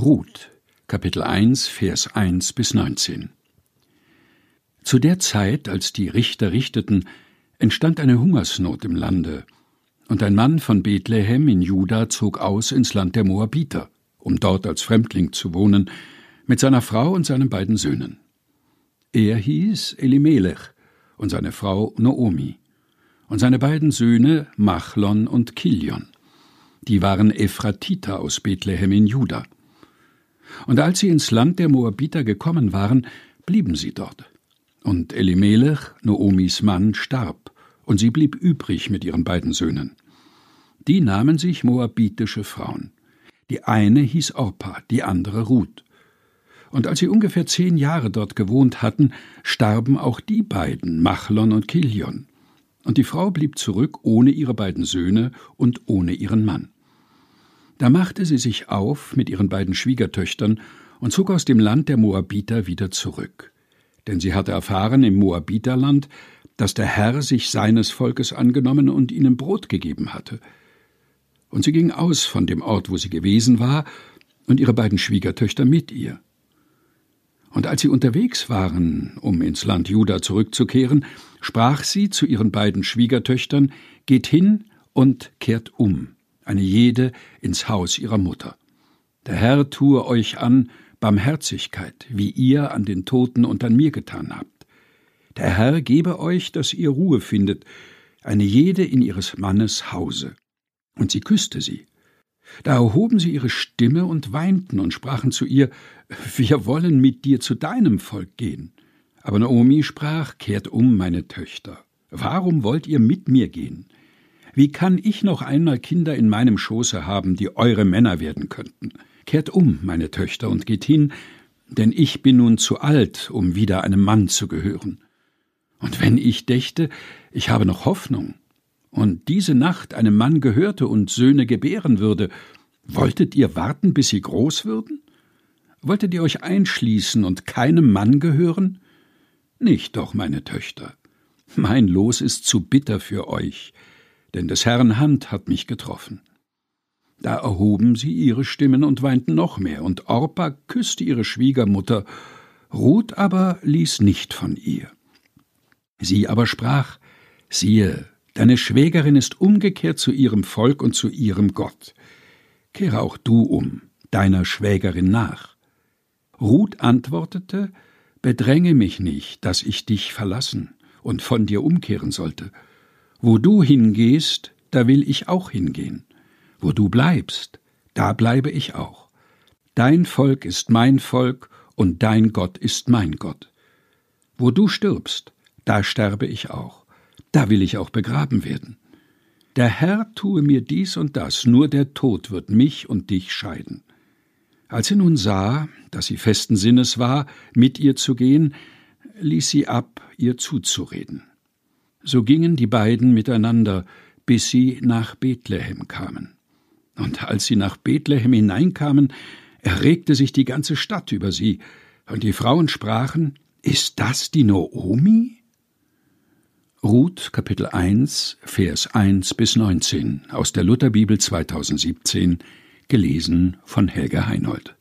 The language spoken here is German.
Ruth, Kapitel 1, Vers 1 bis 19. Zu der Zeit, als die Richter richteten, entstand eine Hungersnot im Lande, und ein Mann von Bethlehem in Juda zog aus ins Land der Moabiter, um dort als Fremdling zu wohnen, mit seiner Frau und seinen beiden Söhnen. Er hieß Elimelech und seine Frau Noomi und seine beiden Söhne Machlon und Kilion. Die waren Ephratiter aus Bethlehem in Juda. Und als sie ins Land der Moabiter gekommen waren, blieben sie dort. Und Elimelech, Noomis Mann, starb, und sie blieb übrig mit ihren beiden Söhnen. Die nahmen sich moabitische Frauen. Die eine hieß Orpa, die andere Ruth. Und als sie ungefähr zehn Jahre dort gewohnt hatten, starben auch die beiden, Machlon und Kilion. Und die Frau blieb zurück ohne ihre beiden Söhne und ohne ihren Mann. Da machte sie sich auf mit ihren beiden Schwiegertöchtern und zog aus dem Land der Moabiter wieder zurück. Denn sie hatte erfahren im Moabiterland, dass der Herr sich seines Volkes angenommen und ihnen Brot gegeben hatte. Und sie ging aus von dem Ort, wo sie gewesen war, und ihre beiden Schwiegertöchter mit ihr. Und als sie unterwegs waren, um ins Land Juda zurückzukehren, sprach sie zu ihren beiden Schwiegertöchtern Geht hin und kehrt um eine jede ins Haus ihrer Mutter. Der Herr tue euch an Barmherzigkeit, wie ihr an den Toten und an mir getan habt. Der Herr gebe euch, dass ihr Ruhe findet, eine jede in ihres Mannes Hause. Und sie küsste sie. Da erhoben sie ihre Stimme und weinten und sprachen zu ihr, Wir wollen mit dir zu deinem Volk gehen. Aber Naomi sprach, Kehrt um, meine Töchter. Warum wollt ihr mit mir gehen? Wie kann ich noch einmal Kinder in meinem Schoße haben, die eure Männer werden könnten? Kehrt um, meine Töchter, und geht hin, denn ich bin nun zu alt, um wieder einem Mann zu gehören. Und wenn ich dächte, ich habe noch Hoffnung, und diese Nacht einem Mann gehörte und Söhne gebären würde, wolltet ihr warten, bis sie groß würden? Wolltet ihr euch einschließen und keinem Mann gehören? Nicht doch, meine Töchter. Mein Los ist zu bitter für euch denn des Herrn Hand hat mich getroffen. Da erhoben sie ihre Stimmen und weinten noch mehr, und Orpa küsste ihre Schwiegermutter, Ruth aber ließ nicht von ihr. Sie aber sprach, siehe, deine Schwägerin ist umgekehrt zu ihrem Volk und zu ihrem Gott. Kehre auch du um, deiner Schwägerin nach. Ruth antwortete, Bedränge mich nicht, dass ich dich verlassen und von dir umkehren sollte. Wo du hingehst, da will ich auch hingehen. Wo du bleibst, da bleibe ich auch. Dein Volk ist mein Volk und dein Gott ist mein Gott. Wo du stirbst, da sterbe ich auch. Da will ich auch begraben werden. Der Herr tue mir dies und das, nur der Tod wird mich und dich scheiden. Als sie nun sah, dass sie festen Sinnes war, mit ihr zu gehen, ließ sie ab, ihr zuzureden. So gingen die beiden miteinander, bis sie nach Bethlehem kamen. Und als sie nach Bethlehem hineinkamen, erregte sich die ganze Stadt über sie, und die Frauen sprachen, Ist das die Noomi? Ruth, Kapitel 1, Vers 1 bis 19 aus der Lutherbibel 2017, gelesen von Helga Heinold.